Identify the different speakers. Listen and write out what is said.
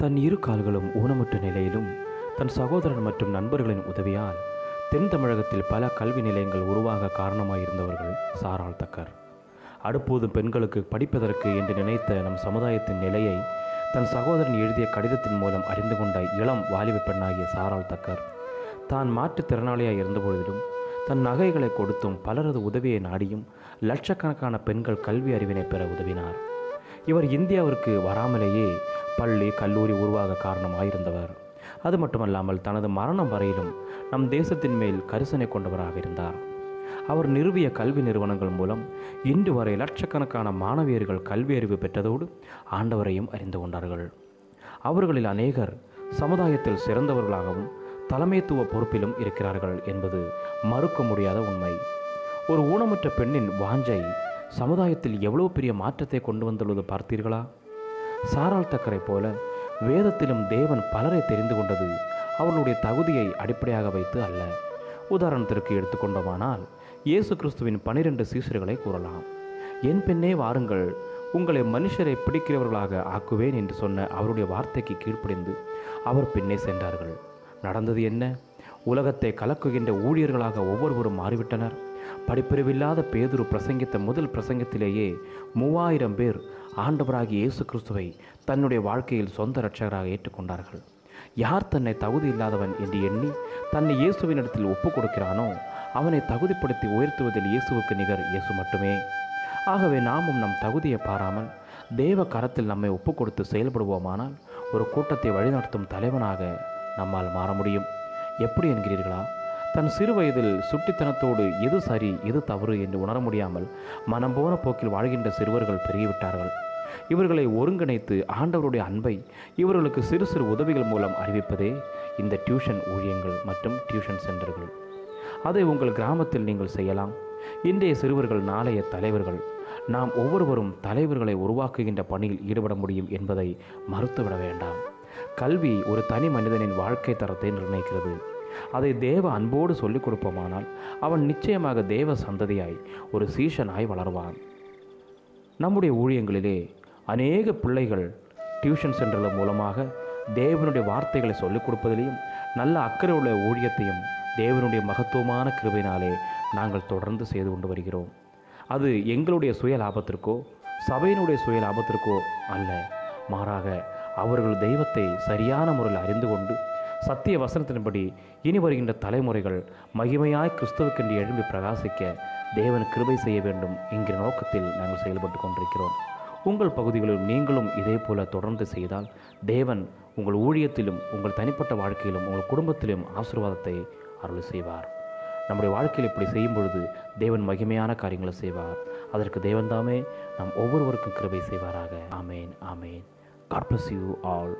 Speaker 1: தன் இரு கால்களும் ஊனமுற்ற நிலையிலும் தன் சகோதரன் மற்றும் நண்பர்களின் உதவியால் தென் தமிழகத்தில் பல கல்வி நிலையங்கள் உருவாக காரணமாயிருந்தவர்கள் சாரால் தக்கர். அடுப்போதும் பெண்களுக்கு படிப்பதற்கு என்று நினைத்த நம் சமுதாயத்தின் நிலையை தன் சகோதரன் எழுதிய கடிதத்தின் மூலம் அறிந்து கொண்ட இளம் வாலிப பெண்ணாகிய சாரால் தக்கர். தான் மாற்றுத்திறனாளியாய் இருந்தபொழுதிலும் தன் நகைகளை கொடுத்தும் பலரது உதவியை நாடியும் லட்சக்கணக்கான பெண்கள் கல்வி அறிவினை பெற உதவினார். இவர் இந்தியாவிற்கு வராமலேயே பள்ளி கல்லூரி உருவாக காரணமாயிருந்தவர். அது மட்டுமல்லாமல் தனது மரணம் வரையிலும் நம் தேசத்தின் மேல் கரிசனை கொண்டவராக இருந்தார். அவர் நிறுவிய கல்வி நிறுவனங்கள் மூலம் இன்று வரை லட்சக்கணக்கான மாணவியர்கள் கல்வி அறிவு பெற்றதோடு ஆண்டவரையும் அறிந்து கொண்டார்கள். அவர்களில் அநேகர் சமுதாயத்தில் சிறந்தவர்களாகவும் தலைமைத்துவ பொறுப்பிலும் இருக்கிறார்கள் என்பது மறுக்க முடியாத உண்மை. ஒரு ஊனமுற்ற பெண்ணின் வாஞ்சை சமுதாயத்தில் எவ்வளவு பெரிய மாற்றத்தை கொண்டு வந்துள்ளது பார்த்தீர்களா? சாரால் தக்கரை போல வேதத்திலும் தேவன் பலரை தெரிந்து கொண்டது அவர்களுடைய தகுதியை அடிப்படையாக வைத்து அல்ல. உதாரணத்திற்கு எடுத்துக்கொண்டோமானால் இயேசு கிறிஸ்துவின் பனிரெண்டு சீசர்களை கூறலாம். என் பெண்ணே வாருங்கள் உங்களை மனுஷரை பிடிக்கிறவர்களாக ஆக்குவேன் என்று சொன்ன அவருடைய வார்த்தைக்கு கீழ்ப்படிந்து அவர் பின்னே சென்றார்கள். நடந்தது என்ன? உலகத்தை கலக்குகின்ற ஊழியர்களாக ஒவ்வொருவரும் மாறிவிட்டனர். படிப்பறிவில்லாத பேதுரு பிரசங்கித்த முதல் பிரசங்கத்திலேயே மூவாயிரம் பேர் ஆண்டவராகி இயேசு கிறிஸ்துவை தன்னுடைய வாழ்க்கையில் சொந்த இரட்சகராக ஏற்றுக்கொண்டார்கள். யார் தன்னை தகுதி இல்லாதவன் என்று எண்ணி தன்னை இயேசுவினிடத்தில் ஒப்புக் கொடுக்கிறானோ அவனை தகுதிப்படுத்தி உயர்த்துவதில் இயேசுவுக்கு நிகர் இயேசு மட்டுமே. ஆகவே நாமும் நம் தகுதியை பாராமல் தேவ கரத்தில் நம்மை ஒப்புக் கொடுத்து செயல்படுவோமானால் ஒரு கூட்டத்தை வழிநடத்தும் தலைவனாக நம்மால் மாற முடியும். எப்படி என்கிறீர்களா? தன் சிறு வயதில் சுட்டித்தனத்தோடு எது சரி எது தவறு என்று உணர முடியாமல் மனம் போன போக்கில் வாழ்கின்ற சிறுவர்கள் பெருகிவிட்டார்கள். இவர்களை ஒருங்கிணைத்து ஆண்டவருடைய அன்பை இவர்களுக்கு சிறு சிறு உதவிகள் மூலம் அறிவிப்பதே இந்த டியூஷன் ஊழியங்கள் மற்றும் டியூஷன் சென்டர்கள். அதை உங்கள் கிராமத்தில் நீங்கள் செய்யலாம். இன்றைய சிறுவர்கள் நாளைய தலைவர்கள். நாம் ஒவ்வொருவரும் தலைவர்களை உருவாக்குகின்ற பணியில் ஈடுபட முடியும் என்பதை மறுத்துவிட வேண்டாம். கல்வி ஒரு தனி மனிதனின் வாழ்க்கை தரத்தை நிர்ணயிக்கிறது. அதை தேவ அன்போடு சொல்லிக் கொடுப்போமானால் அவன் நிச்சயமாக தேவ சந்ததியாய் ஒரு சீஷனாய் வளருவான். நம்முடைய ஊழியங்களிலே அநேக பிள்ளைகள் டியூஷன் சென்டர்கள் மூலமாக தேவனுடைய வார்த்தைகளை சொல்லிக் கொடுப்பதிலையும் நல்ல அக்கறை உள்ள ஊழியத்தையும் தேவனுடைய மகத்துவமான கிருபையினாலே நாங்கள் தொடர்ந்து செய்து கொண்டு வருகிறோம். அது எங்களுடைய சுய லாபத்திற்கோ சபையினுடைய சுய லாபத்திற்கோ அல்ல மாறாக அவர்கள் தெய்வத்தை சரியான முறையில் அறிந்து கொண்டு சத்திய வசனத்தின்படி இனி வருகின்ற தலைமுறைகள் மகிமையாய் கிறிஸ்துவுக்கென்று எழும்பி பிரகாசிக்க தேவன் கிருபை செய்ய வேண்டும் என்கிற நோக்கத்தில் நாங்கள் செயல்பட்டு கொண்டிருக்கிறோம். உங்கள் பகுதிகளில் நீங்களும் இதே போல தொடர்ந்து செய்தால் தேவன் உங்கள் ஊழியத்திலும் உங்கள் தனிப்பட்ட வாழ்க்கையிலும் உங்கள் குடும்பத்திலும் ஆசீர்வாதத்தை அருள் செய்வார். நம்முடைய வாழ்க்கையில் இப்படி செய்யும் பொழுது தேவன் மகிமையான காரியங்களை செய்வார். அதற்கு தேவன் தாமே நாம் ஒவ்வொருவருக்கும் கிருபை செய்வாராக. ஆமேன் ஆமேன். God bless you all